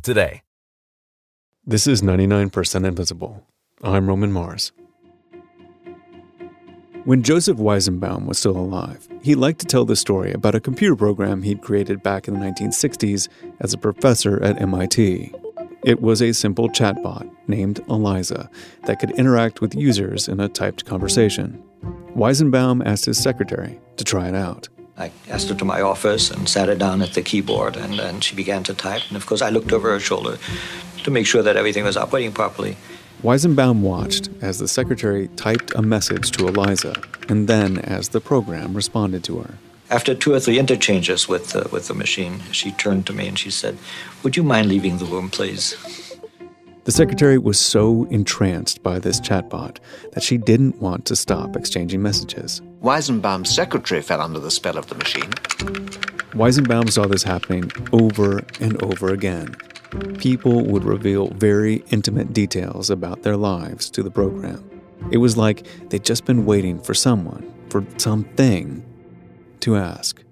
today. This is 99% Invisible. I'm Roman Mars. When Joseph Weizenbaum was still alive, he liked to tell the story about a computer program he'd created back in the 1960s as a professor at MIT. It was a simple chatbot named Eliza that could interact with users in a typed conversation. Weizenbaum asked his secretary to try it out. I asked her to my office and sat her down at the keyboard, and, and she began to type. And of course, I looked over her shoulder to make sure that everything was operating properly. Weizenbaum watched as the secretary typed a message to Eliza, and then as the program responded to her. After two or three interchanges with, uh, with the machine, she turned to me and she said, Would you mind leaving the room, please? The secretary was so entranced by this chatbot that she didn't want to stop exchanging messages. Weizenbaum's secretary fell under the spell of the machine. Weizenbaum saw this happening over and over again. People would reveal very intimate details about their lives to the program. It was like they'd just been waiting for someone, for something, to ask.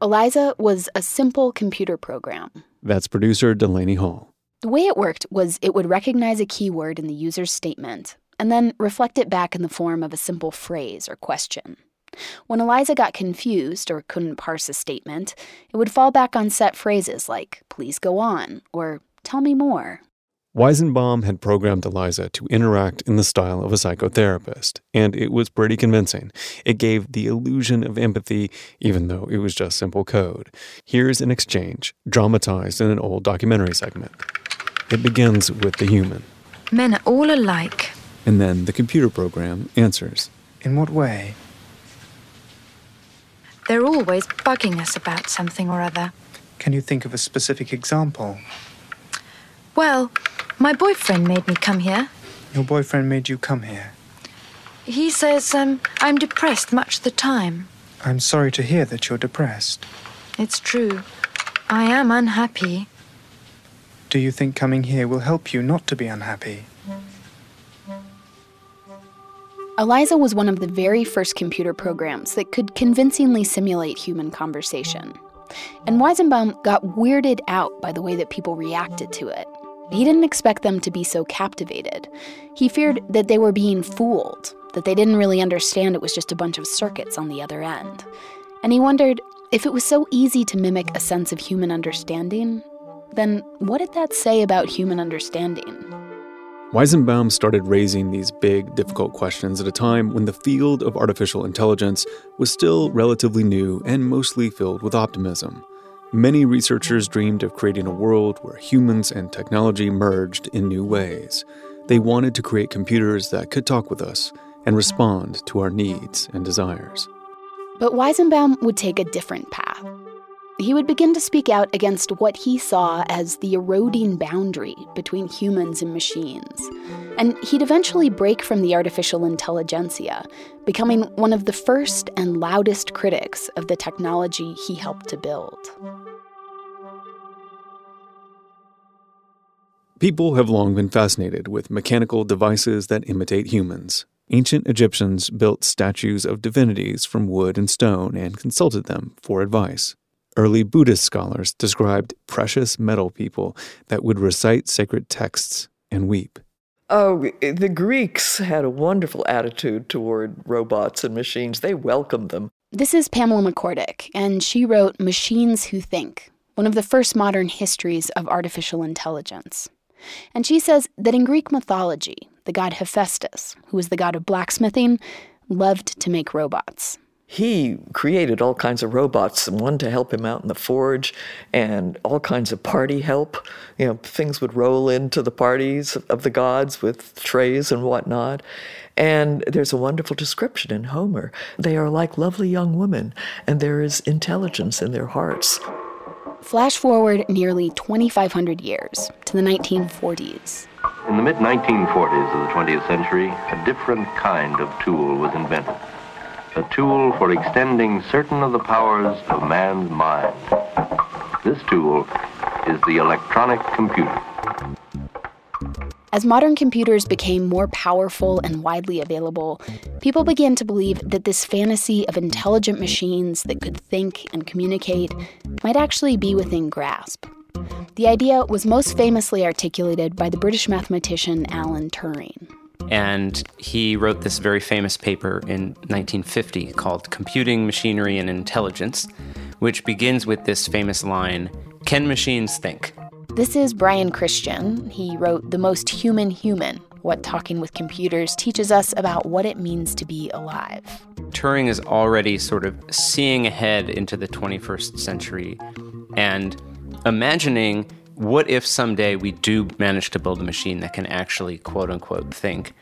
Eliza was a simple computer program. That's producer Delaney Hall. The way it worked was it would recognize a keyword in the user's statement and then reflect it back in the form of a simple phrase or question. When Eliza got confused or couldn't parse a statement, it would fall back on set phrases like, please go on, or tell me more. Weizenbaum had programmed Eliza to interact in the style of a psychotherapist, and it was pretty convincing. It gave the illusion of empathy, even though it was just simple code. Here's an exchange, dramatized in an old documentary segment. It begins with the human. Men are all alike. And then the computer program answers. In what way? They're always bugging us about something or other. Can you think of a specific example? Well, my boyfriend made me come here. Your boyfriend made you come here? He says um, I'm depressed much of the time. I'm sorry to hear that you're depressed. It's true. I am unhappy. Do you think coming here will help you not to be unhappy? Eliza was one of the very first computer programs that could convincingly simulate human conversation. And Weizenbaum got weirded out by the way that people reacted to it. He didn't expect them to be so captivated. He feared that they were being fooled, that they didn't really understand it was just a bunch of circuits on the other end. And he wondered if it was so easy to mimic a sense of human understanding, then what did that say about human understanding? Weizenbaum started raising these big, difficult questions at a time when the field of artificial intelligence was still relatively new and mostly filled with optimism. Many researchers dreamed of creating a world where humans and technology merged in new ways. They wanted to create computers that could talk with us and respond to our needs and desires. But Weizenbaum would take a different path. He would begin to speak out against what he saw as the eroding boundary between humans and machines. And he'd eventually break from the artificial intelligentsia, becoming one of the first and loudest critics of the technology he helped to build. People have long been fascinated with mechanical devices that imitate humans. Ancient Egyptians built statues of divinities from wood and stone and consulted them for advice. Early Buddhist scholars described precious metal people that would recite sacred texts and weep. Oh, the Greeks had a wonderful attitude toward robots and machines. They welcomed them. This is Pamela McCorduck, and she wrote Machines Who Think one of the first modern histories of artificial intelligence. And she says that in Greek mythology, the god Hephaestus, who was the god of blacksmithing, loved to make robots he created all kinds of robots, and one to help him out in the forge, and all kinds of party help. You know, things would roll into the parties of the gods with trays and whatnot. And there's a wonderful description in Homer. They are like lovely young women, and there is intelligence in their hearts. Flash forward nearly 2,500 years to the 1940s. In the mid 1940s of the 20th century, a different kind of tool was invented a tool for extending certain of the powers of man's mind. This tool is the electronic computer. As modern computers became more powerful and widely available, people began to believe that this fantasy of intelligent machines that could think and communicate might actually be within grasp. The idea was most famously articulated by the British mathematician Alan Turing. And he wrote this very famous paper in 1950 called Computing, Machinery, and Intelligence, which begins with this famous line Can machines think? This is Brian Christian. He wrote The Most Human Human What Talking with Computers Teaches Us About What It Means to Be Alive. Turing is already sort of seeing ahead into the 21st century and imagining what if someday we do manage to build a machine that can actually quote unquote think?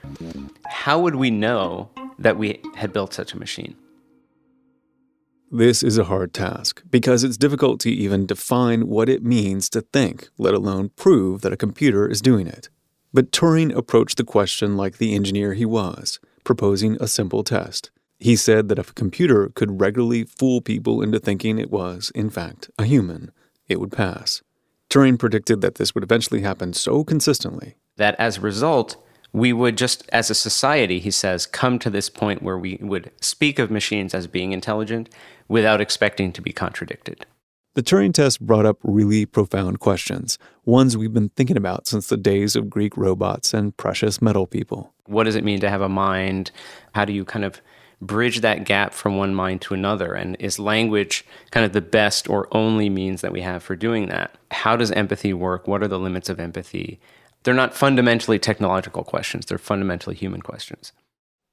How would we know that we had built such a machine? This is a hard task because it's difficult to even define what it means to think, let alone prove that a computer is doing it. But Turing approached the question like the engineer he was, proposing a simple test. He said that if a computer could regularly fool people into thinking it was, in fact, a human, it would pass. Turing predicted that this would eventually happen so consistently that as a result, we would just, as a society, he says, come to this point where we would speak of machines as being intelligent without expecting to be contradicted. The Turing test brought up really profound questions, ones we've been thinking about since the days of Greek robots and precious metal people. What does it mean to have a mind? How do you kind of bridge that gap from one mind to another? And is language kind of the best or only means that we have for doing that? How does empathy work? What are the limits of empathy? They're not fundamentally technological questions, they're fundamentally human questions.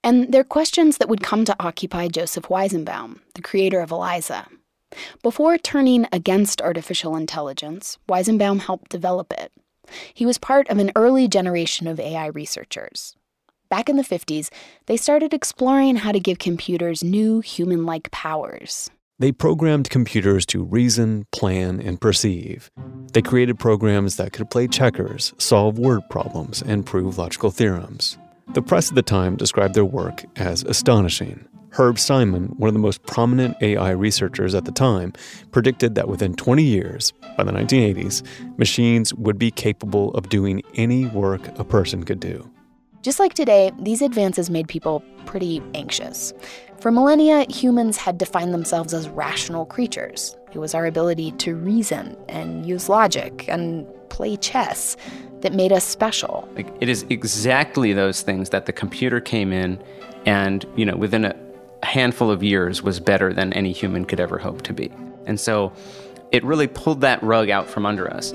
And they're questions that would come to occupy Joseph Weizenbaum, the creator of ELIZA. Before turning against artificial intelligence, Weizenbaum helped develop it. He was part of an early generation of AI researchers. Back in the 50s, they started exploring how to give computers new human like powers. They programmed computers to reason, plan, and perceive. They created programs that could play checkers, solve word problems, and prove logical theorems. The press at the time described their work as astonishing. Herb Simon, one of the most prominent AI researchers at the time, predicted that within 20 years, by the 1980s, machines would be capable of doing any work a person could do. Just like today, these advances made people pretty anxious. For millennia, humans had defined themselves as rational creatures. It was our ability to reason and use logic and play chess that made us special. It is exactly those things that the computer came in and, you know, within a handful of years was better than any human could ever hope to be. And so it really pulled that rug out from under us.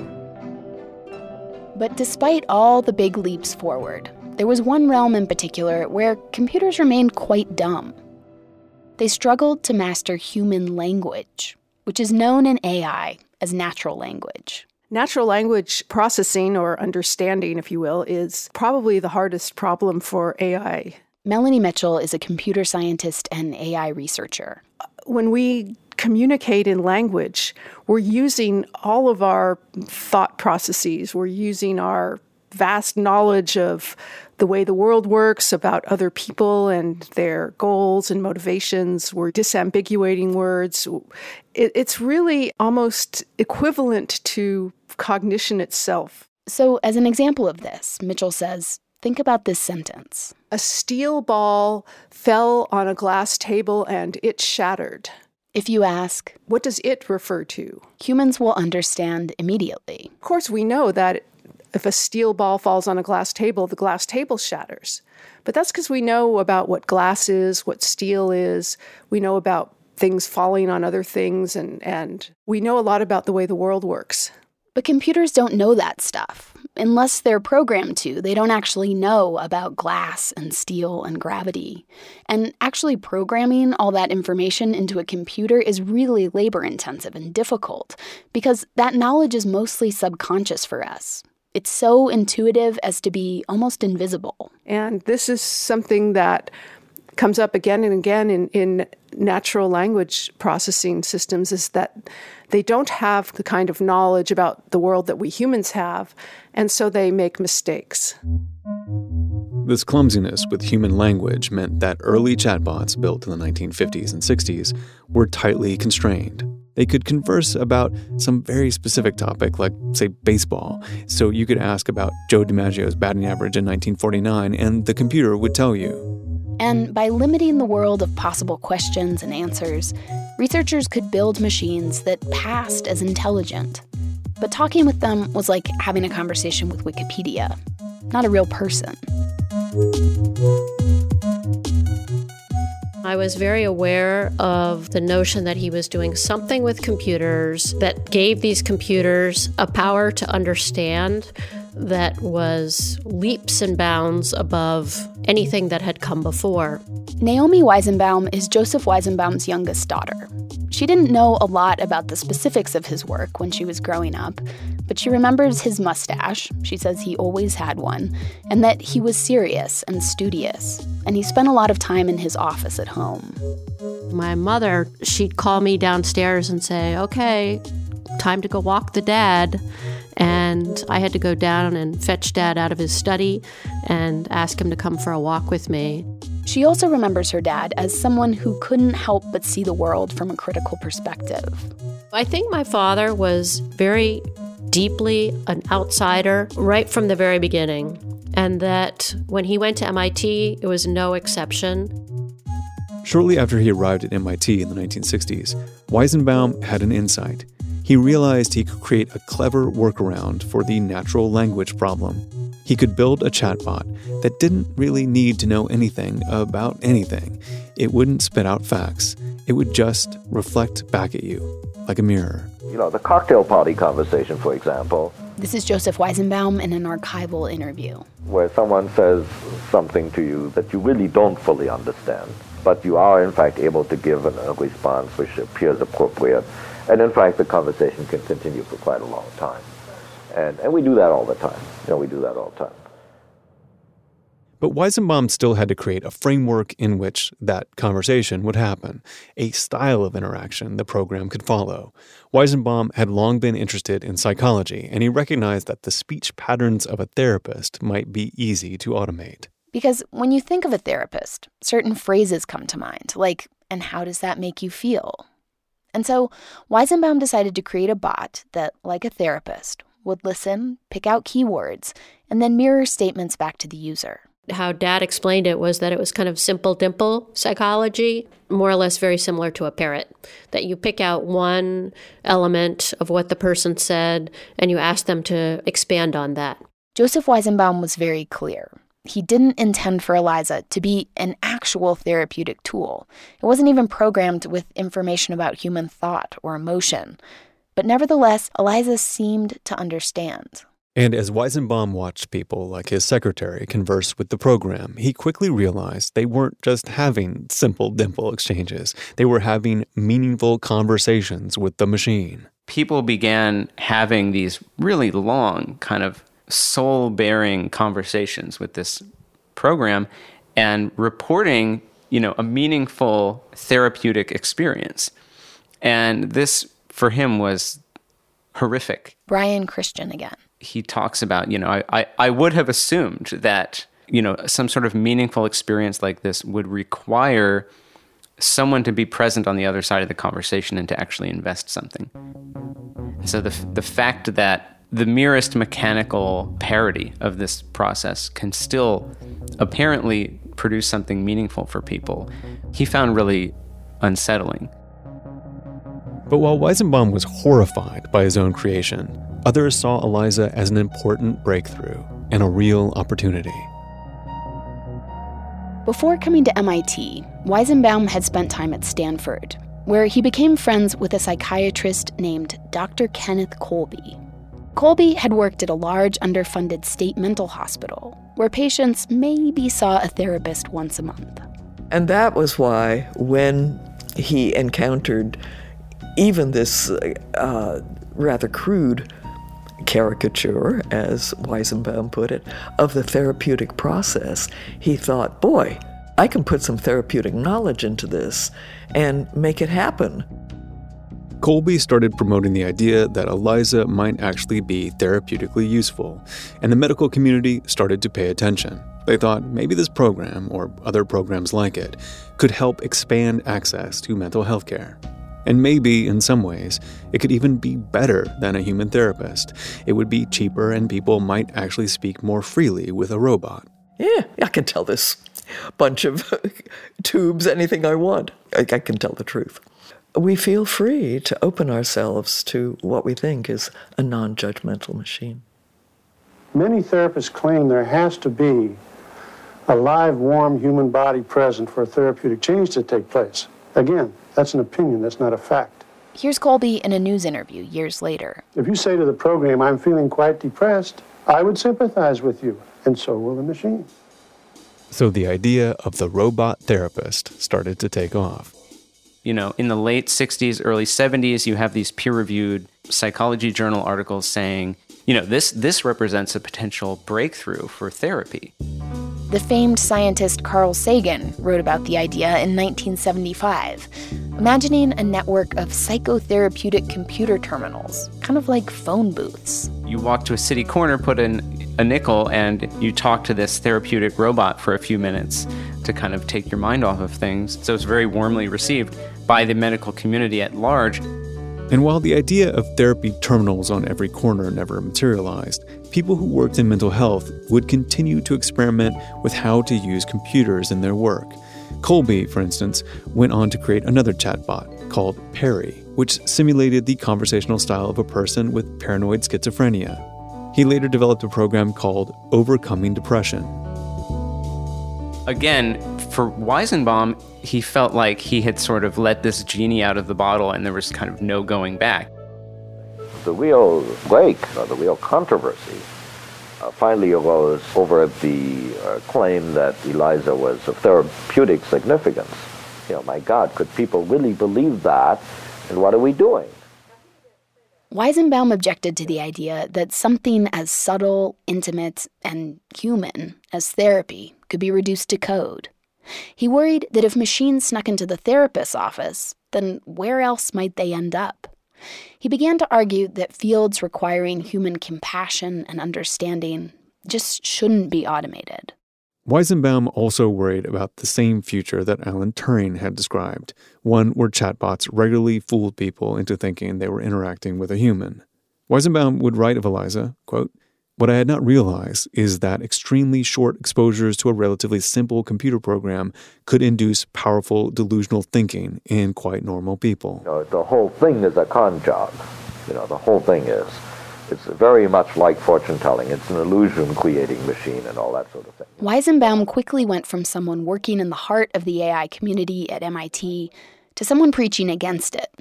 But despite all the big leaps forward, there was one realm in particular where computers remained quite dumb. They struggled to master human language, which is known in AI as natural language. Natural language processing, or understanding, if you will, is probably the hardest problem for AI. Melanie Mitchell is a computer scientist and AI researcher. When we communicate in language, we're using all of our thought processes, we're using our vast knowledge of the way the world works, about other people and their goals and motivations. We're disambiguating words. It, it's really almost equivalent to cognition itself. So, as an example of this, Mitchell says, think about this sentence A steel ball fell on a glass table and it shattered. If you ask, what does it refer to? Humans will understand immediately. Of course, we know that if a steel ball falls on a glass table, the glass table shatters. But that's because we know about what glass is, what steel is. We know about things falling on other things, and, and we know a lot about the way the world works. But computers don't know that stuff. Unless they're programmed to, they don't actually know about glass and steel and gravity. And actually programming all that information into a computer is really labor intensive and difficult because that knowledge is mostly subconscious for us. It's so intuitive as to be almost invisible. And this is something that comes up again and again in, in natural language processing systems is that they don't have the kind of knowledge about the world that we humans have, and so they make mistakes. This clumsiness with human language meant that early chatbots built in the 1950s and 60s were tightly constrained. They could converse about some very specific topic, like, say, baseball. So you could ask about Joe DiMaggio's batting average in 1949, and the computer would tell you. And by limiting the world of possible questions and answers, researchers could build machines that passed as intelligent. But talking with them was like having a conversation with Wikipedia, not a real person. I was very aware of the notion that he was doing something with computers that gave these computers a power to understand that was leaps and bounds above anything that had come before. Naomi Weizenbaum is Joseph Weizenbaum's youngest daughter. She didn't know a lot about the specifics of his work when she was growing up, but she remembers his mustache. She says he always had one, and that he was serious and studious, and he spent a lot of time in his office at home. My mother, she'd call me downstairs and say, Okay, time to go walk the dad. And I had to go down and fetch dad out of his study and ask him to come for a walk with me. She also remembers her dad as someone who couldn't help but see the world from a critical perspective. I think my father was very deeply an outsider right from the very beginning, and that when he went to MIT, it was no exception. Shortly after he arrived at MIT in the 1960s, Weizenbaum had an insight he realized he could create a clever workaround for the natural language problem. He could build a chatbot that didn't really need to know anything about anything. It wouldn't spit out facts. It would just reflect back at you like a mirror. You know, the cocktail party conversation, for example. This is Joseph Weizenbaum in an archival interview. Where someone says something to you that you really don't fully understand, but you are in fact able to give an, a response which appears appropriate and in fact, the conversation can continue for quite a long time. And, and we do that all the time. You know, we do that all the time. But Weizenbaum still had to create a framework in which that conversation would happen, a style of interaction the program could follow. Weizenbaum had long been interested in psychology, and he recognized that the speech patterns of a therapist might be easy to automate. Because when you think of a therapist, certain phrases come to mind, like, and how does that make you feel? And so Weizenbaum decided to create a bot that, like a therapist, would listen, pick out keywords, and then mirror statements back to the user. How dad explained it was that it was kind of simple dimple psychology, more or less very similar to a parrot. That you pick out one element of what the person said and you ask them to expand on that. Joseph Weizenbaum was very clear he didn't intend for Eliza to be an actual therapeutic tool. It wasn't even programmed with information about human thought or emotion. But nevertheless, Eliza seemed to understand. And as Weizenbaum watched people like his secretary converse with the program, he quickly realized they weren't just having simple dimple exchanges. They were having meaningful conversations with the machine. People began having these really long, kind of soul bearing conversations with this program and reporting, you know, a meaningful therapeutic experience. And this for him was horrific. Brian Christian again. He talks about, you know, I, I, I would have assumed that, you know, some sort of meaningful experience like this would require someone to be present on the other side of the conversation and to actually invest something. So the the fact that the merest mechanical parody of this process can still apparently produce something meaningful for people, he found really unsettling. But while Weizenbaum was horrified by his own creation, others saw Eliza as an important breakthrough and a real opportunity. Before coming to MIT, Weizenbaum had spent time at Stanford where he became friends with a psychiatrist named Dr. Kenneth Colby. Colby had worked at a large underfunded state mental hospital where patients maybe saw a therapist once a month. And that was why, when he encountered even this uh, rather crude caricature, as Weizenbaum put it, of the therapeutic process, he thought, boy, I can put some therapeutic knowledge into this and make it happen. Colby started promoting the idea that ELIZA might actually be therapeutically useful, and the medical community started to pay attention. They thought maybe this program, or other programs like it, could help expand access to mental health care. And maybe, in some ways, it could even be better than a human therapist. It would be cheaper, and people might actually speak more freely with a robot. Yeah, I can tell this bunch of tubes anything I want. I, can tell the truth. We feel free to open ourselves to what we think is a non judgmental machine. Many therapists claim there has to be a live, warm human body present for a therapeutic change to take place. Again, that's an opinion, that's not a fact. Here's Colby in a news interview years later. If you say to the program, I'm feeling quite depressed, I would sympathize with you, and so will the machine. So the idea of the robot therapist started to take off. You know, in the late 60s, early 70s, you have these peer reviewed psychology journal articles saying, you know, this, this represents a potential breakthrough for therapy. The famed scientist Carl Sagan wrote about the idea in 1975, imagining a network of psychotherapeutic computer terminals, kind of like phone booths. You walk to a city corner, put in a nickel, and you talk to this therapeutic robot for a few minutes to kind of take your mind off of things. So it's very warmly received by the medical community at large. And while the idea of therapy terminals on every corner never materialized, people who worked in mental health would continue to experiment with how to use computers in their work. Colby, for instance, went on to create another chatbot called Parry, which simulated the conversational style of a person with paranoid schizophrenia. He later developed a program called Overcoming Depression. Again, for Weizenbaum, he felt like he had sort of let this genie out of the bottle and there was kind of no going back. The real break, or the real controversy, uh, finally arose over the uh, claim that ELIZA was of therapeutic significance. You know, my God, could people really believe that? And what are we doing? Weizenbaum objected to the idea that something as subtle, intimate, and human as therapy could be reduced to code. He worried that if machines snuck into the therapist's office, then where else might they end up? He began to argue that fields requiring human compassion and understanding just shouldn't be automated. Weizenbaum also worried about the same future that Alan Turing had described, one where chatbots regularly fooled people into thinking they were interacting with a human. Weizenbaum would write of ELIZA, quote, what I had not realized is that extremely short exposures to a relatively simple computer program could induce powerful delusional thinking in quite normal people. You know, the whole thing is a con job. You know, the whole thing is. It's very much like fortune telling. It's an illusion creating machine and all that sort of thing. Weizenbaum quickly went from someone working in the heart of the AI community at MIT to someone preaching against it.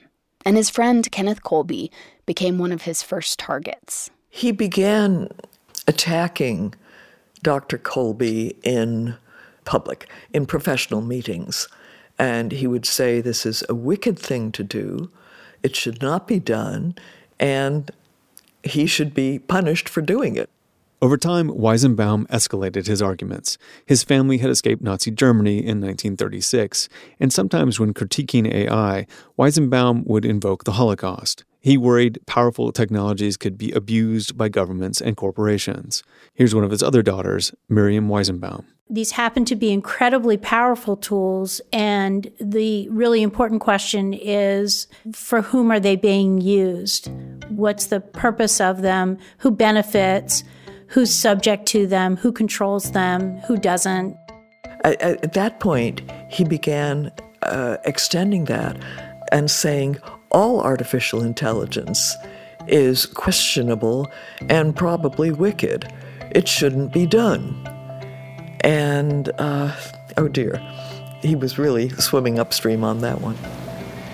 And his friend Kenneth Colby became one of his first targets he began attacking Dr. Colby in public, in professional meetings. And he would say, This is a wicked thing to do. It should not be done. And he should be punished for doing it. Over time, Weizenbaum escalated his arguments. His family had escaped Nazi Germany in 1936, and sometimes when critiquing AI, Weizenbaum would invoke the Holocaust. He worried powerful technologies could be abused by governments and corporations. Here's one of his other daughters, Miriam Weizenbaum. These happen to be incredibly powerful tools, and the really important question is for whom are they being used? What's the purpose of them? Who benefits? Who's subject to them? Who controls them? Who doesn't? At, at that point, he began uh, extending that and saying, all artificial intelligence is questionable and probably wicked. It shouldn't be done. And, uh, oh dear, he was really swimming upstream on that one.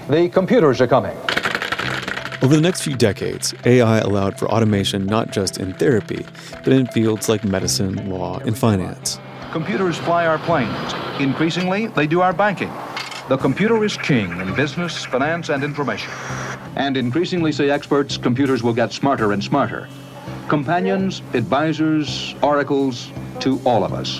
The computers are coming. Over the next few decades, AI allowed for automation not just in therapy, but in fields like medicine, law, and finance. Computers fly our planes. Increasingly, they do our banking. The computer is king in business, finance, and information. And increasingly, say experts, computers will get smarter and smarter. Companions, advisors, oracles to all of us.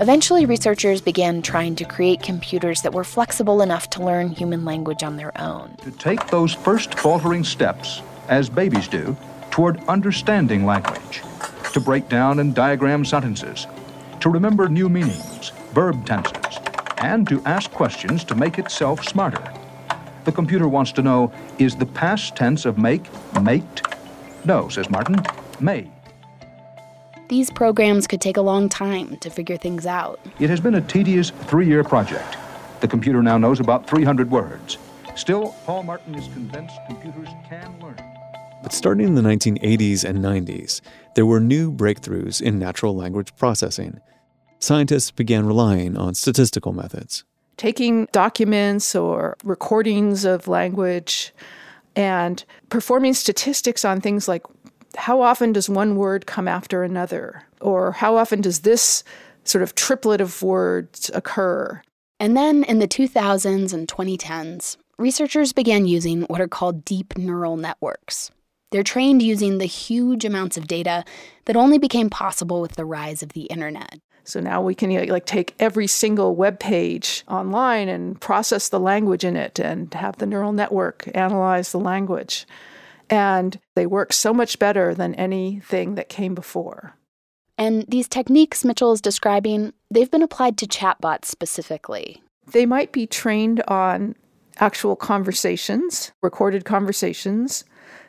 Eventually, researchers began trying to create computers that were flexible enough to learn human language on their own. To take those first faltering steps, as babies do, toward understanding language, to break down and diagram sentences, to remember new meanings, verb tenses, and to ask questions to make itself smarter. The computer wants to know is the past tense of make, maked? No, says Martin, may. These programs could take a long time to figure things out. It has been a tedious three year project. The computer now knows about 300 words. Still, Paul Martin is convinced computers can learn. But starting in the 1980s and 90s, there were new breakthroughs in natural language processing. Scientists began relying on statistical methods. Taking documents or recordings of language and performing statistics on things like how often does one word come after another? Or how often does this sort of triplet of words occur? And then in the 2000s and 2010s, researchers began using what are called deep neural networks. They're trained using the huge amounts of data that only became possible with the rise of the internet. So now we can like take every single web page online and process the language in it and have the neural network analyze the language. And they work so much better than anything that came before. And these techniques Mitchell is describing, they've been applied to chatbots specifically. They might be trained on actual conversations, recorded conversations.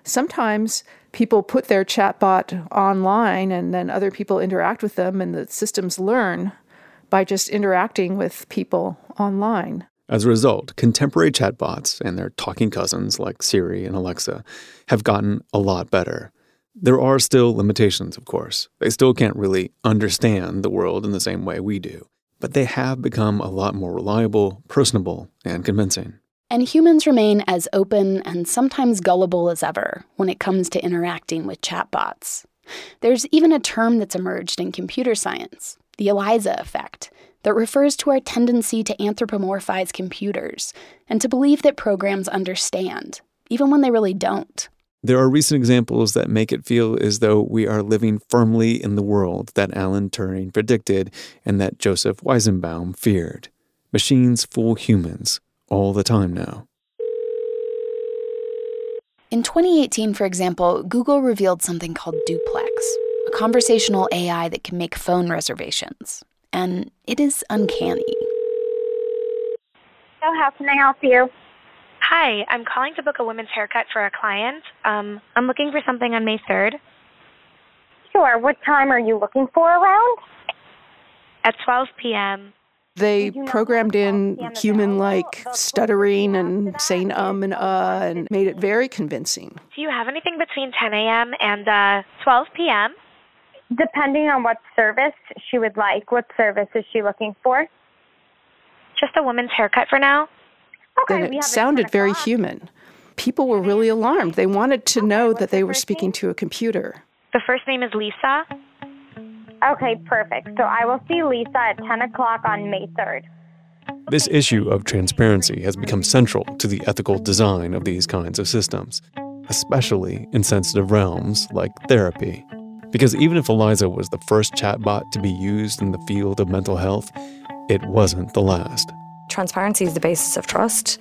Sometimes people put their chatbot online and then other people interact with them, and the systems learn by just interacting with people online. As a result, contemporary chatbots and their talking cousins like Siri and Alexa have gotten a lot better. There are still limitations, of course. They still can't really understand the world in the same way we do. But they have become a lot more reliable, personable, and convincing. And humans remain as open and sometimes gullible as ever when it comes to interacting with chatbots. There's even a term that's emerged in computer science the Eliza effect that refers to our tendency to anthropomorphize computers and to believe that programs understand, even when they really don't. There are recent examples that make it feel as though we are living firmly in the world that Alan Turing predicted and that Joseph Weizenbaum feared. Machines fool humans all the time now. In 2018, for example, Google revealed something called Duplex, a conversational AI that can make phone reservations and it is uncanny. So, how can I help you? Hi, I'm calling to book a women's haircut for a client. Um, I'm looking for something on May 3rd. Sure. What time are you looking for around? At 12 p.m. They programmed in human like stuttering and saying um and uh and made it very convincing. Do you have anything between 10 a.m. and uh, 12 p.m.? Depending on what service she would like. What service is she looking for? Just a woman's haircut for now. Okay, and it sounded very human. People were really alarmed. They wanted to know that they were speaking to a computer. The first name is Lisa. Okay, perfect. So I will see Lisa at 10 o'clock on May 3rd. This issue of transparency has become central to the ethical design of these kinds of systems, especially in sensitive realms like therapy. Because even if Eliza was the first chatbot to be used in the field of mental health, it wasn't the last. Transparency is the basis of trust,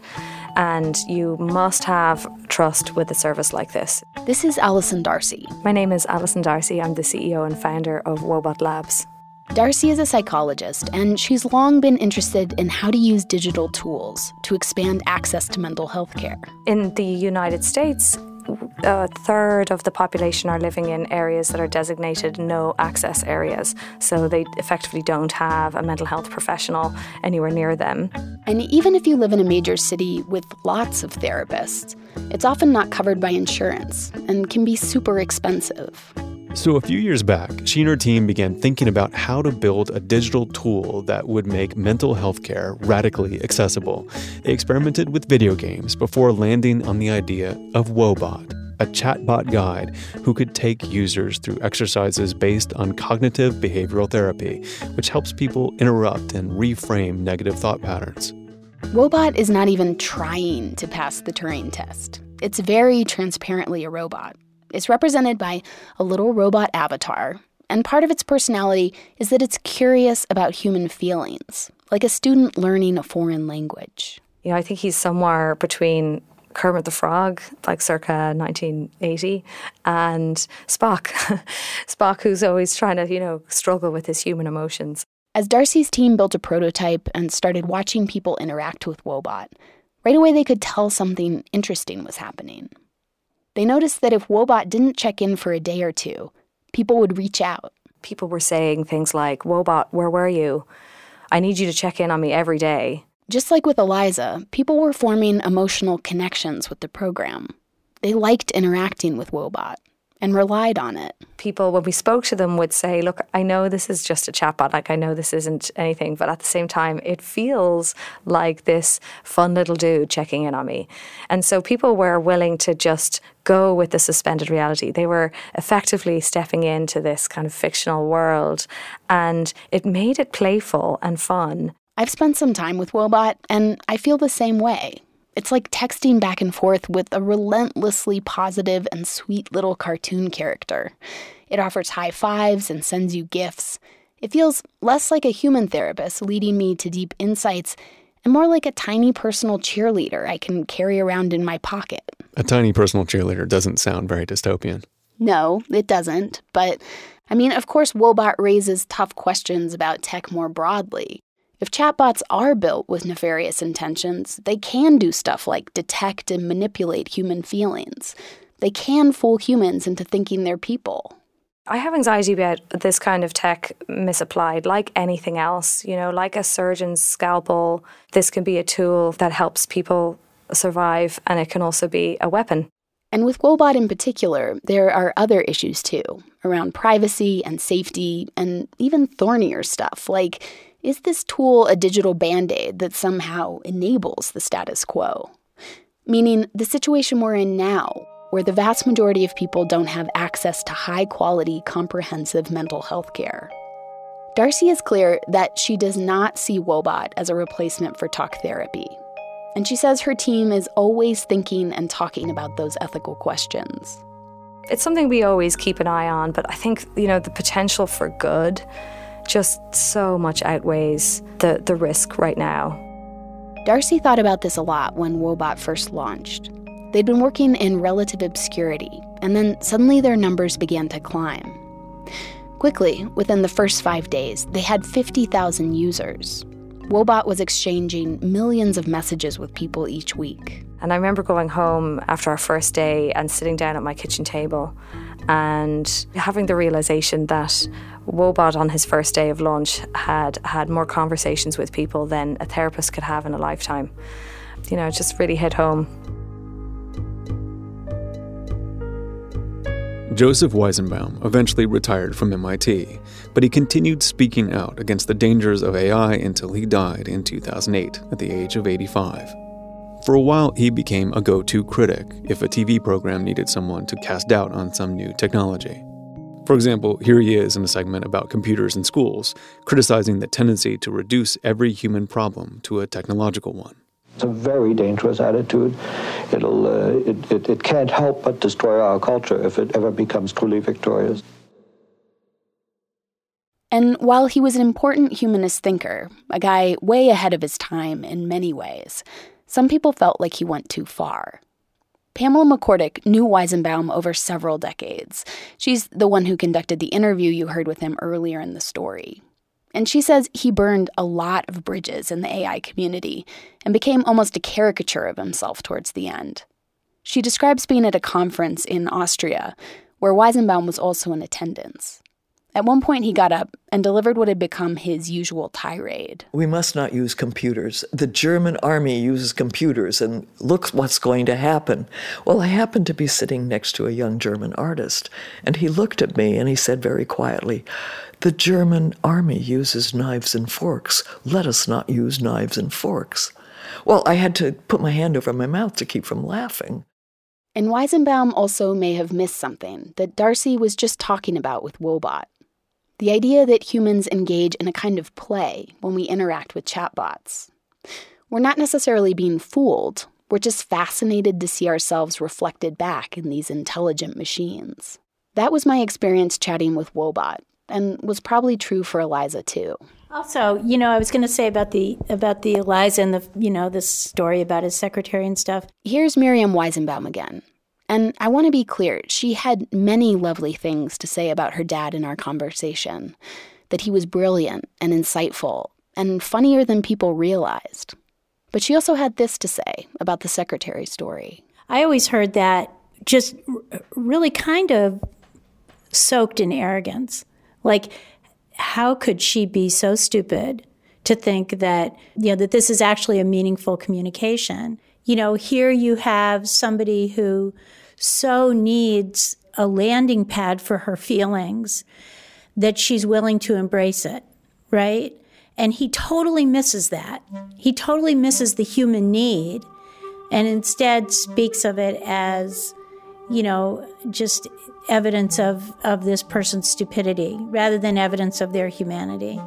and you must have trust with a service like this. This is Alison Darcy. My name is Alison Darcy. I'm the CEO and founder of Woebot Labs. Darcy is a psychologist, and she's long been interested in how to use digital tools to expand access to mental health care. In the United States, a third of the population are living in areas that are designated no access areas. So they effectively don't have a mental health professional anywhere near them. And even if you live in a major city with lots of therapists, it's often not covered by insurance and can be super expensive. So, a few years back, she and her team began thinking about how to build a digital tool that would make mental health care radically accessible. They experimented with video games before landing on the idea of Woebot, a chatbot guide who could take users through exercises based on cognitive behavioral therapy, which helps people interrupt and reframe negative thought patterns. Woebot is not even trying to pass the Turing test. It's very transparently a robot. It's represented by a little robot avatar, and part of its personality is that it's curious about human feelings, like a student learning a foreign language. You know, I think he's somewhere between Kermit the Frog, like circa 1980, and Spock. Spock, who's always trying to, you know, struggle with his human emotions. As Darcy's team built a prototype and started watching people interact with Woebot, right away they could tell something interesting was happening. They noticed that if Woebot didn't check in for a day or two, people would reach out. People were saying things like, Woebot, where were you? I need you to check in on me every day. Just like with Eliza, people were forming emotional connections with the program. They liked interacting with Woebot and relied on it. People, when we spoke to them, would say, Look, I know this is just a chatbot, like I know this isn't anything, but at the same time, it feels like this fun little dude checking in on me. And so people were willing to just go with the suspended reality. They were effectively stepping into this kind of fictional world, and it made it playful and fun. I've spent some time with Woebot, and I feel the same way. It's like texting back and forth with a relentlessly positive and sweet little cartoon character. It offers high fives and sends you gifts. It feels less like a human therapist leading me to deep insights and more like a tiny personal cheerleader I can carry around in my pocket. A tiny personal cheerleader doesn't sound very dystopian. No, it doesn't. But I mean, of course, Woebot raises tough questions about tech more broadly. If chatbots are built with nefarious intentions, they can do stuff like detect and manipulate human feelings. They can fool humans into thinking they're people. I have anxiety about this kind of tech misapplied, like anything else. You know, like a surgeon's scalpel, this can be a tool that helps people survive, and it can also be a weapon. And with Woebot in particular, there are other issues too, around privacy and safety, and even thornier stuff like is this tool a digital band aid that somehow enables the status quo? Meaning, the situation we're in now, where the vast majority of people don't have access to high quality, comprehensive mental health care. Darcy is clear that she does not see Woebot as a replacement for talk therapy. And she says her team is always thinking and talking about those ethical questions. It's something we always keep an eye on, but I think, you know, the potential for good just so much outweighs the, the risk right now. Darcy thought about this a lot when Woebot first launched. They'd been working in relative obscurity, and then suddenly their numbers began to climb. Quickly, within the first five days, they had 50,000 users. Woebot was exchanging millions of messages with people each week. And I remember going home after our first day and sitting down at my kitchen table and having the realization that Woebot on his first day of launch had had more conversations with people than a therapist could have in a lifetime. You know, it just really hit home. Joseph Weizenbaum eventually retired from MIT, but he continued speaking out against the dangers of AI until he died in 2008 at the age of 85. For a while, he became a go to critic if a TV program needed someone to cast doubt on some new technology. For example, here he is in a segment about computers in schools, criticizing the tendency to reduce every human problem to a technological one. It's a very dangerous attitude. It'll, uh, it, it, it can't help but destroy our culture if it ever becomes truly victorious. And while he was an important humanist thinker, a guy way ahead of his time in many ways, some people felt like he went too far. Pamela McCorduck knew Weizenbaum over several decades. She's the one who conducted the interview you heard with him earlier in the story. And she says he burned a lot of bridges in the AI community and became almost a caricature of himself towards the end. She describes being at a conference in Austria where Weizenbaum was also in attendance. At one point, he got up and delivered what had become his usual tirade. We must not use computers. The German army uses computers, and look what's going to happen. Well, I happened to be sitting next to a young German artist, and he looked at me and he said very quietly, The German army uses knives and forks. Let us not use knives and forks. Well, I had to put my hand over my mouth to keep from laughing. And Weizenbaum also may have missed something that Darcy was just talking about with Woebot. The idea that humans engage in a kind of play when we interact with chatbots. We're not necessarily being fooled, we're just fascinated to see ourselves reflected back in these intelligent machines. That was my experience chatting with Woebot, and was probably true for Eliza too. Also, you know, I was going to say about the about the Eliza and the you know this story about his secretary and stuff. Here's Miriam Weizenbaum again. And I want to be clear, she had many lovely things to say about her dad in our conversation. That he was brilliant and insightful and funnier than people realized. But she also had this to say about the secretary story. I always heard that just really kind of soaked in arrogance. Like, how could she be so stupid to think that, you know, that this is actually a meaningful communication? You know, here you have somebody who so needs a landing pad for her feelings that she's willing to embrace it, right? And he totally misses that. He totally misses the human need and instead speaks of it as, you know, just evidence of, of this person's stupidity rather than evidence of their humanity.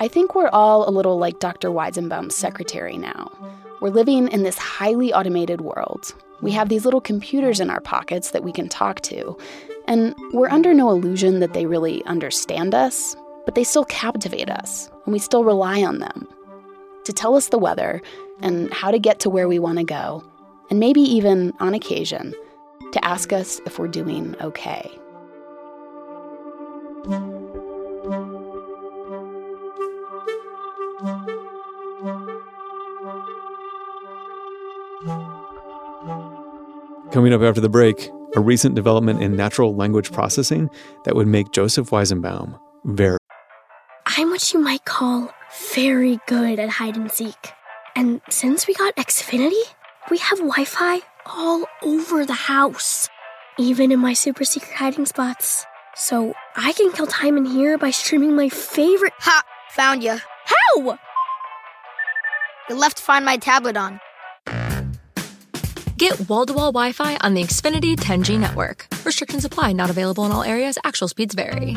I think we're all a little like Dr. Weizenbaum's secretary now. We're living in this highly automated world. We have these little computers in our pockets that we can talk to, and we're under no illusion that they really understand us, but they still captivate us, and we still rely on them to tell us the weather and how to get to where we want to go, and maybe even, on occasion, to ask us if we're doing okay. Coming up after the break, a recent development in natural language processing that would make Joseph Weizenbaum very. I'm what you might call very good at hide and seek. And since we got Xfinity, we have Wi Fi all over the house, even in my super secret hiding spots. So I can kill time in here by streaming my favorite. Ha! Found you. How? You left Find My tablet on. Get wall to wall Wi Fi on the Xfinity 10G network. Restrictions apply, not available in all areas. Actual speeds vary.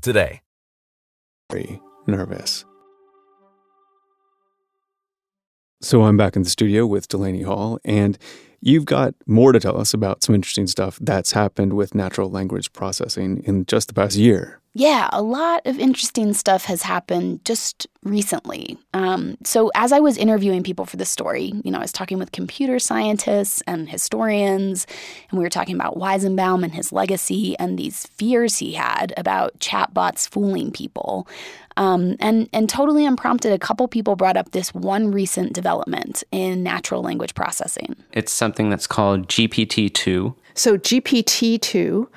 today. Very nervous. So I'm back in the studio with Delaney Hall, and you've got more to tell us about some interesting stuff that's happened with natural language processing in just the past year. Yeah, a lot of interesting stuff has happened just recently. Um, so, as I was interviewing people for the story, you know, I was talking with computer scientists and historians, and we were talking about Weizenbaum and his legacy and these fears he had about chatbots fooling people. Um, and, and totally unprompted, a couple people brought up this one recent development in natural language processing. It's something that's called GPT 2. So, GPT 2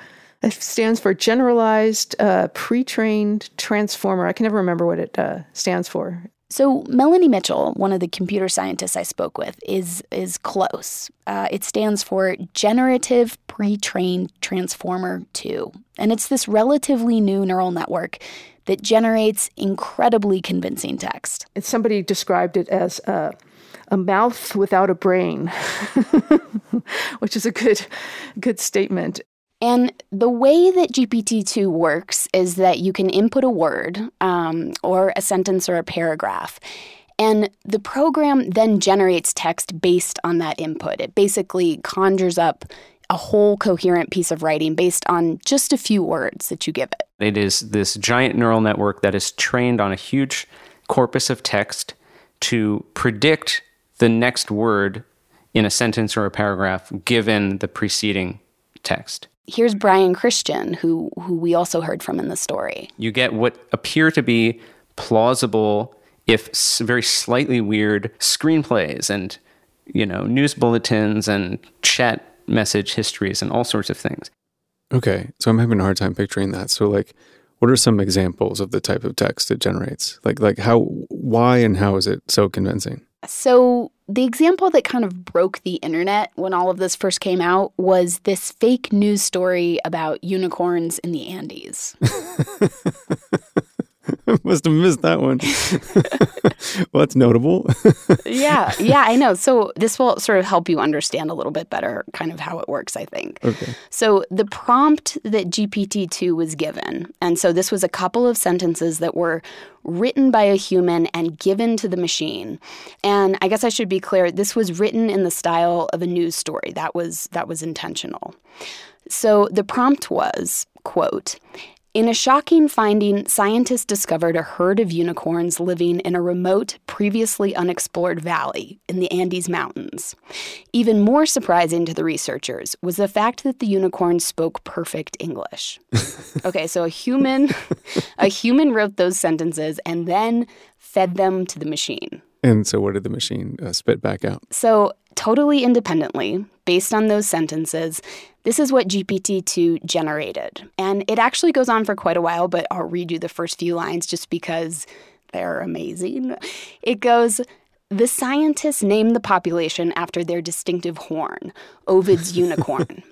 it stands for Generalized uh, Pre-trained Transformer. I can never remember what it uh, stands for. So Melanie Mitchell, one of the computer scientists I spoke with, is is close. Uh, it stands for Generative Pre-trained Transformer 2, and it's this relatively new neural network that generates incredibly convincing text. And somebody described it as a, a mouth without a brain, which is a good good statement. And the way that GPT-2 works is that you can input a word um, or a sentence or a paragraph, And the program then generates text based on that input. It basically conjures up a whole coherent piece of writing based on just a few words that you give it. It is this giant neural network that is trained on a huge corpus of text to predict the next word in a sentence or a paragraph given the preceding text. Here's Brian Christian, who, who we also heard from in the story. You get what appear to be plausible, if very slightly weird, screenplays and you know news bulletins and chat message histories and all sorts of things. Okay, so I'm having a hard time picturing that. So like what are some examples of the type of text it generates? Like like how why and how is it so convincing? So the example that kind of broke the internet when all of this first came out was this fake news story about unicorns in the Andes. Must have missed that one. well, that's notable. yeah, yeah, I know. So this will sort of help you understand a little bit better kind of how it works, I think. Okay. So the prompt that GPT-2 was given, and so this was a couple of sentences that were written by a human and given to the machine. And I guess I should be clear, this was written in the style of a news story. That was that was intentional. So the prompt was, quote, in a shocking finding, scientists discovered a herd of unicorns living in a remote, previously unexplored valley in the Andes Mountains. Even more surprising to the researchers was the fact that the unicorns spoke perfect English. okay, so a human a human wrote those sentences and then fed them to the machine. And so what did the machine uh, spit back out? So totally independently, based on those sentences, this is what GPT 2 generated. And it actually goes on for quite a while, but I'll read you the first few lines just because they're amazing. It goes, the scientists named the population after their distinctive horn, Ovid's unicorn.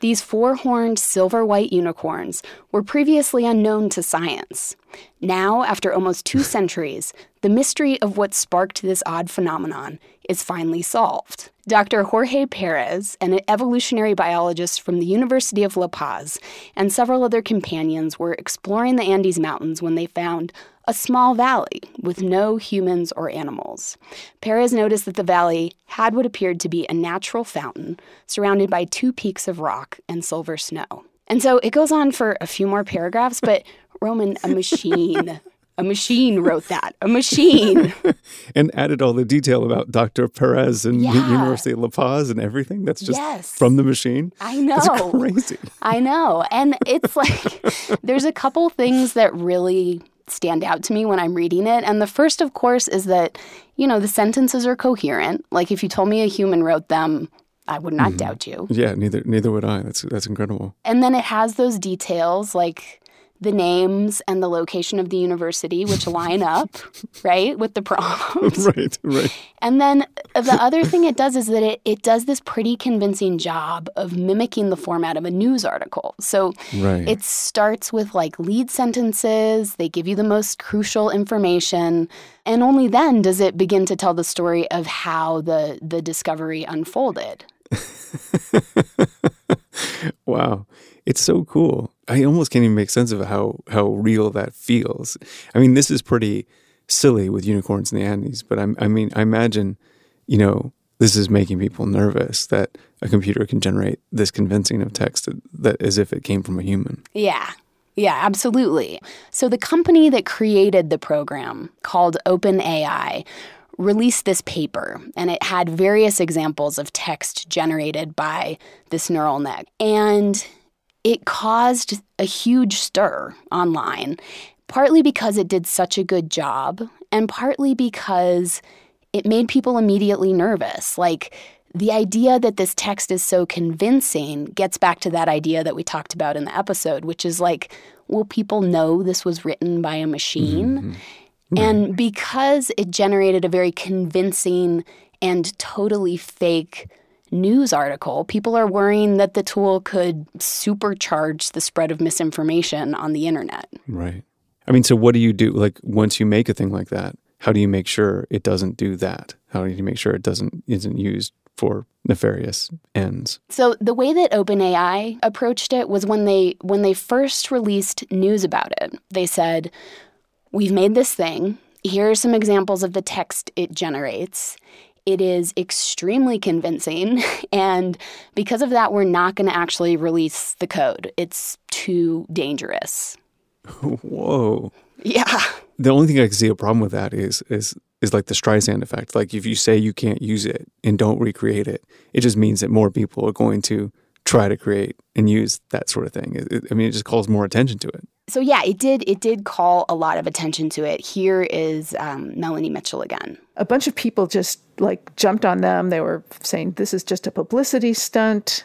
These four horned silver white unicorns were previously unknown to science. Now, after almost two centuries, the mystery of what sparked this odd phenomenon is finally solved. Dr. Jorge Perez, an evolutionary biologist from the University of La Paz, and several other companions were exploring the Andes Mountains when they found a small valley with no humans or animals. Perez noticed that the valley had what appeared to be a natural fountain surrounded by two peaks of rock and silver snow. And so it goes on for a few more paragraphs, but Roman, a machine a machine wrote that. A machine. and added all the detail about Dr. Perez and yeah. the University of La Paz and everything. That's just yes. from the machine. I know. That's crazy. I know. And it's like there's a couple things that really stand out to me when I'm reading it. And the first, of course, is that, you know, the sentences are coherent. Like if you told me a human wrote them, I would not mm-hmm. doubt you. Yeah, neither neither would I. That's that's incredible. And then it has those details like the names and the location of the university, which line up, right, with the prompt. right, right. And then uh, the other thing it does is that it, it does this pretty convincing job of mimicking the format of a news article. So right. it starts with like lead sentences, they give you the most crucial information, and only then does it begin to tell the story of how the, the discovery unfolded. wow. It's so cool. I almost can't even make sense of how how real that feels. I mean, this is pretty silly with unicorns in the Andes, but I, I mean, I imagine, you know, this is making people nervous that a computer can generate this convincing of text that as if it came from a human. Yeah. Yeah, absolutely. So the company that created the program called OpenAI released this paper and it had various examples of text generated by this neural net. And it caused a huge stir online, partly because it did such a good job, and partly because it made people immediately nervous. Like, the idea that this text is so convincing gets back to that idea that we talked about in the episode, which is like, will people know this was written by a machine? Mm-hmm. And because it generated a very convincing and totally fake news article, people are worrying that the tool could supercharge the spread of misinformation on the internet. Right. I mean, so what do you do? Like, once you make a thing like that, how do you make sure it doesn't do that? How do you make sure it doesn't isn't used for nefarious ends? So the way that OpenAI approached it was when they when they first released news about it, they said, "We've made this thing Here are some examples of the text it generates. It is extremely convincing, and because of that, we're not going to actually release the code. It's too dangerous. Whoa. Yeah. The only thing I can see a problem with that is is is like the Streisand effect. Like if you say you can't use it and don't recreate it, it just means that more people are going to try to create and use that sort of thing. It, it, I mean, it just calls more attention to it. So yeah, it did. It did call a lot of attention to it. Here is um, Melanie Mitchell again. A bunch of people just like jumped on them. They were saying this is just a publicity stunt.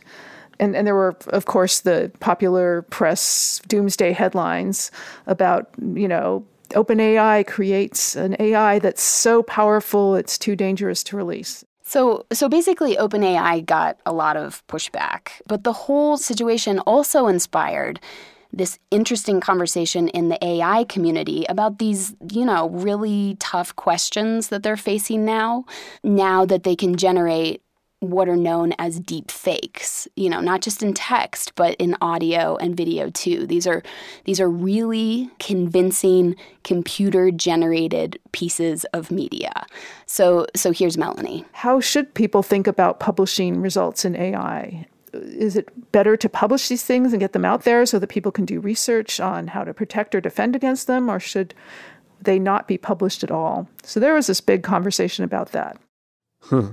And, and there were, of course, the popular press doomsday headlines about, you know, OpenAI creates an AI that's so powerful it's too dangerous to release. So, so basically, OpenAI got a lot of pushback, but the whole situation also inspired this interesting conversation in the AI community about these, you know, really tough questions that they're facing now. Now that they can generate what are known as deep fakes you know not just in text but in audio and video too. These are these are really convincing computer generated pieces of media. So so here's melanie. How should people think about publishing results in ai is it better to publish these things and get them out there so that people can do research on how to protect or defend against them or should they not be published at all so there was this big conversation about that huh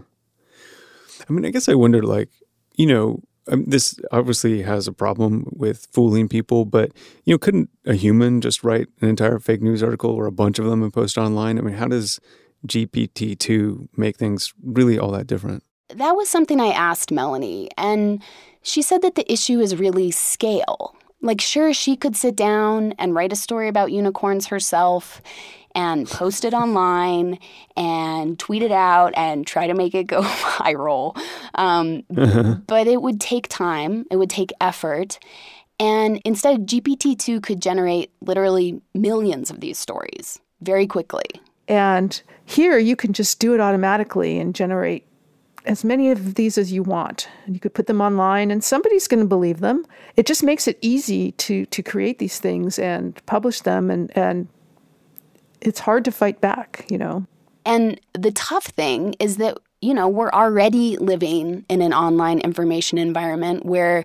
I mean, I guess I wondered, like, you know, um, this obviously has a problem with fooling people, but you know, couldn't a human just write an entire fake news article or a bunch of them and post online? I mean, how does GPT two make things really all that different? That was something I asked Melanie, and she said that the issue is really scale. Like, sure, she could sit down and write a story about unicorns herself and post it online and tweet it out and try to make it go viral. Um, uh-huh. But it would take time, it would take effort. And instead, GPT 2 could generate literally millions of these stories very quickly. And here you can just do it automatically and generate as many of these as you want. And you could put them online and somebody's going to believe them. It just makes it easy to to create these things and publish them and and it's hard to fight back, you know. And the tough thing is that, you know, we're already living in an online information environment where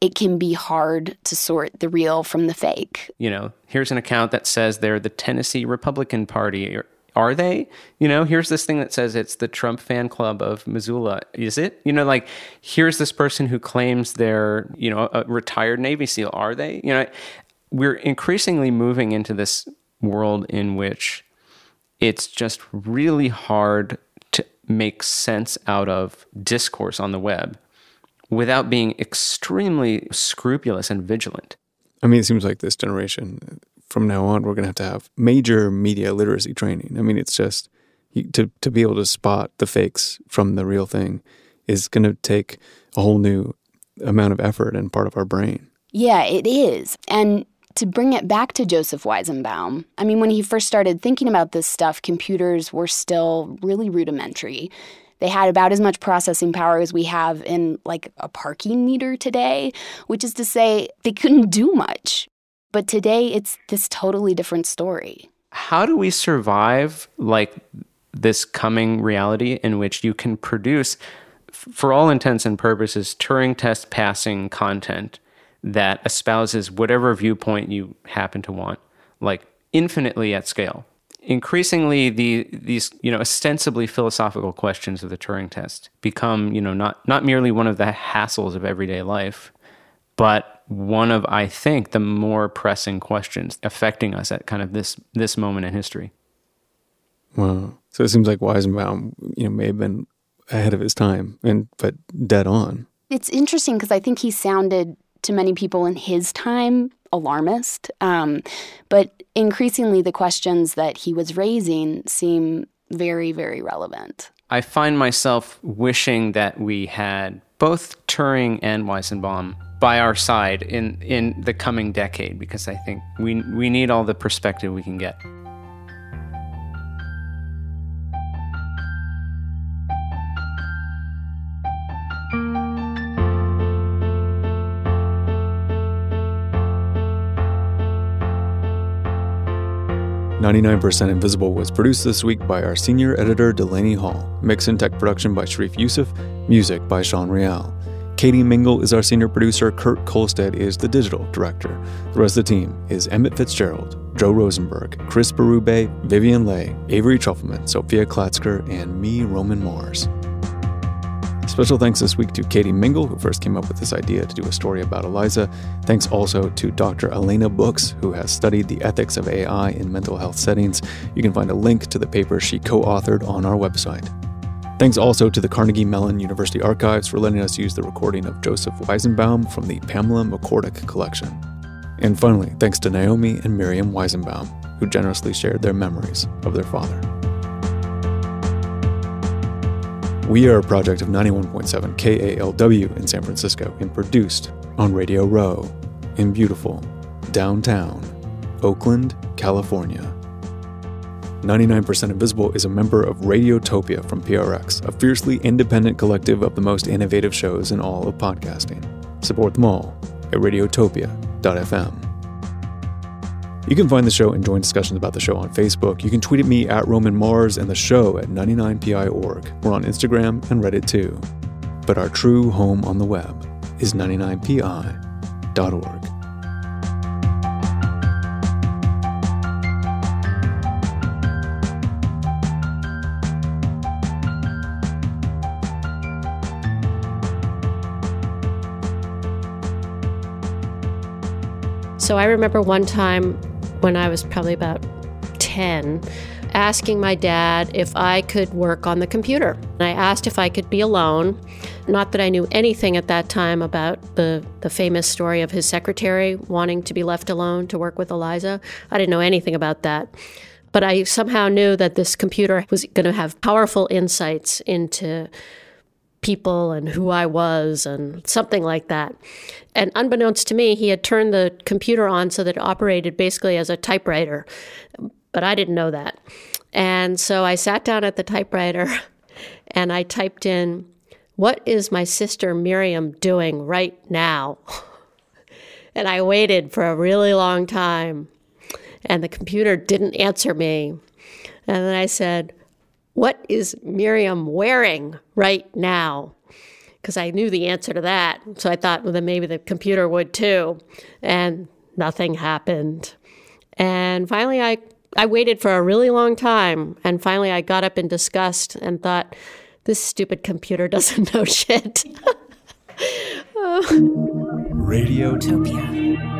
it can be hard to sort the real from the fake. You know, here's an account that says they're the Tennessee Republican Party. Are they? You know, here's this thing that says it's the Trump fan club of Missoula. Is it? You know, like here's this person who claims they're, you know, a retired Navy SEAL. Are they? You know, we're increasingly moving into this world in which it's just really hard to make sense out of discourse on the web without being extremely scrupulous and vigilant. I mean, it seems like this generation, from now on, we're going to have to have major media literacy training. I mean, it's just to, to be able to spot the fakes from the real thing is going to take a whole new amount of effort and part of our brain. Yeah, it is. And to bring it back to Joseph Weizenbaum, I mean, when he first started thinking about this stuff, computers were still really rudimentary. They had about as much processing power as we have in like a parking meter today, which is to say, they couldn't do much. But today, it's this totally different story. How do we survive like this coming reality in which you can produce, for all intents and purposes, Turing test passing content? that espouses whatever viewpoint you happen to want, like infinitely at scale. Increasingly, the these you know ostensibly philosophical questions of the Turing test become you know not not merely one of the hassles of everyday life, but one of I think the more pressing questions affecting us at kind of this this moment in history. Wow! So it seems like Weizenbaum, you know, may have been ahead of his time, and but dead on. It's interesting because I think he sounded to many people in his time alarmist. Um, but increasingly, the questions that he was raising seem very, very relevant. I find myself wishing that we had both Turing and Weizenbaum by our side in, in the coming decade because I think we, we need all the perspective we can get. 99% Invisible was produced this week by our senior editor, Delaney Hall. Mix and tech production by Sharif Youssef. Music by Sean Real. Katie Mingle is our senior producer. Kurt Kolstad is the digital director. The rest of the team is Emmett Fitzgerald, Joe Rosenberg, Chris Berube, Vivian Leigh, Avery Trufelman, Sophia Klatzker, and me, Roman Mars. Special thanks this week to Katie Mingle, who first came up with this idea to do a story about Eliza. Thanks also to Dr. Elena Books, who has studied the ethics of AI in mental health settings. You can find a link to the paper she co authored on our website. Thanks also to the Carnegie Mellon University Archives for letting us use the recording of Joseph Weizenbaum from the Pamela McCorduck collection. And finally, thanks to Naomi and Miriam Weizenbaum, who generously shared their memories of their father. We are a project of 91.7 KALW in San Francisco and produced on Radio Row in beautiful downtown Oakland, California. 99% Invisible is a member of Radiotopia from PRX, a fiercely independent collective of the most innovative shows in all of podcasting. Support them all at radiotopia.fm. You can find the show and join discussions about the show on Facebook. You can tweet at me at Roman Mars and the show at 99pi.org. We're on Instagram and Reddit too. But our true home on the web is 99pi.org. So I remember one time when I was probably about 10 asking my dad if I could work on the computer. And I asked if I could be alone. Not that I knew anything at that time about the, the famous story of his secretary wanting to be left alone to work with Eliza. I didn't know anything about that. But I somehow knew that this computer was going to have powerful insights into people and who I was and something like that. And unbeknownst to me, he had turned the computer on so that it operated basically as a typewriter. But I didn't know that. And so I sat down at the typewriter and I typed in, What is my sister Miriam doing right now? and I waited for a really long time. And the computer didn't answer me. And then I said, What is Miriam wearing right now? because I knew the answer to that. So I thought, well, then maybe the computer would too. And nothing happened. And finally, I, I waited for a really long time. And finally, I got up in disgust and thought, this stupid computer doesn't know shit. Radiotopia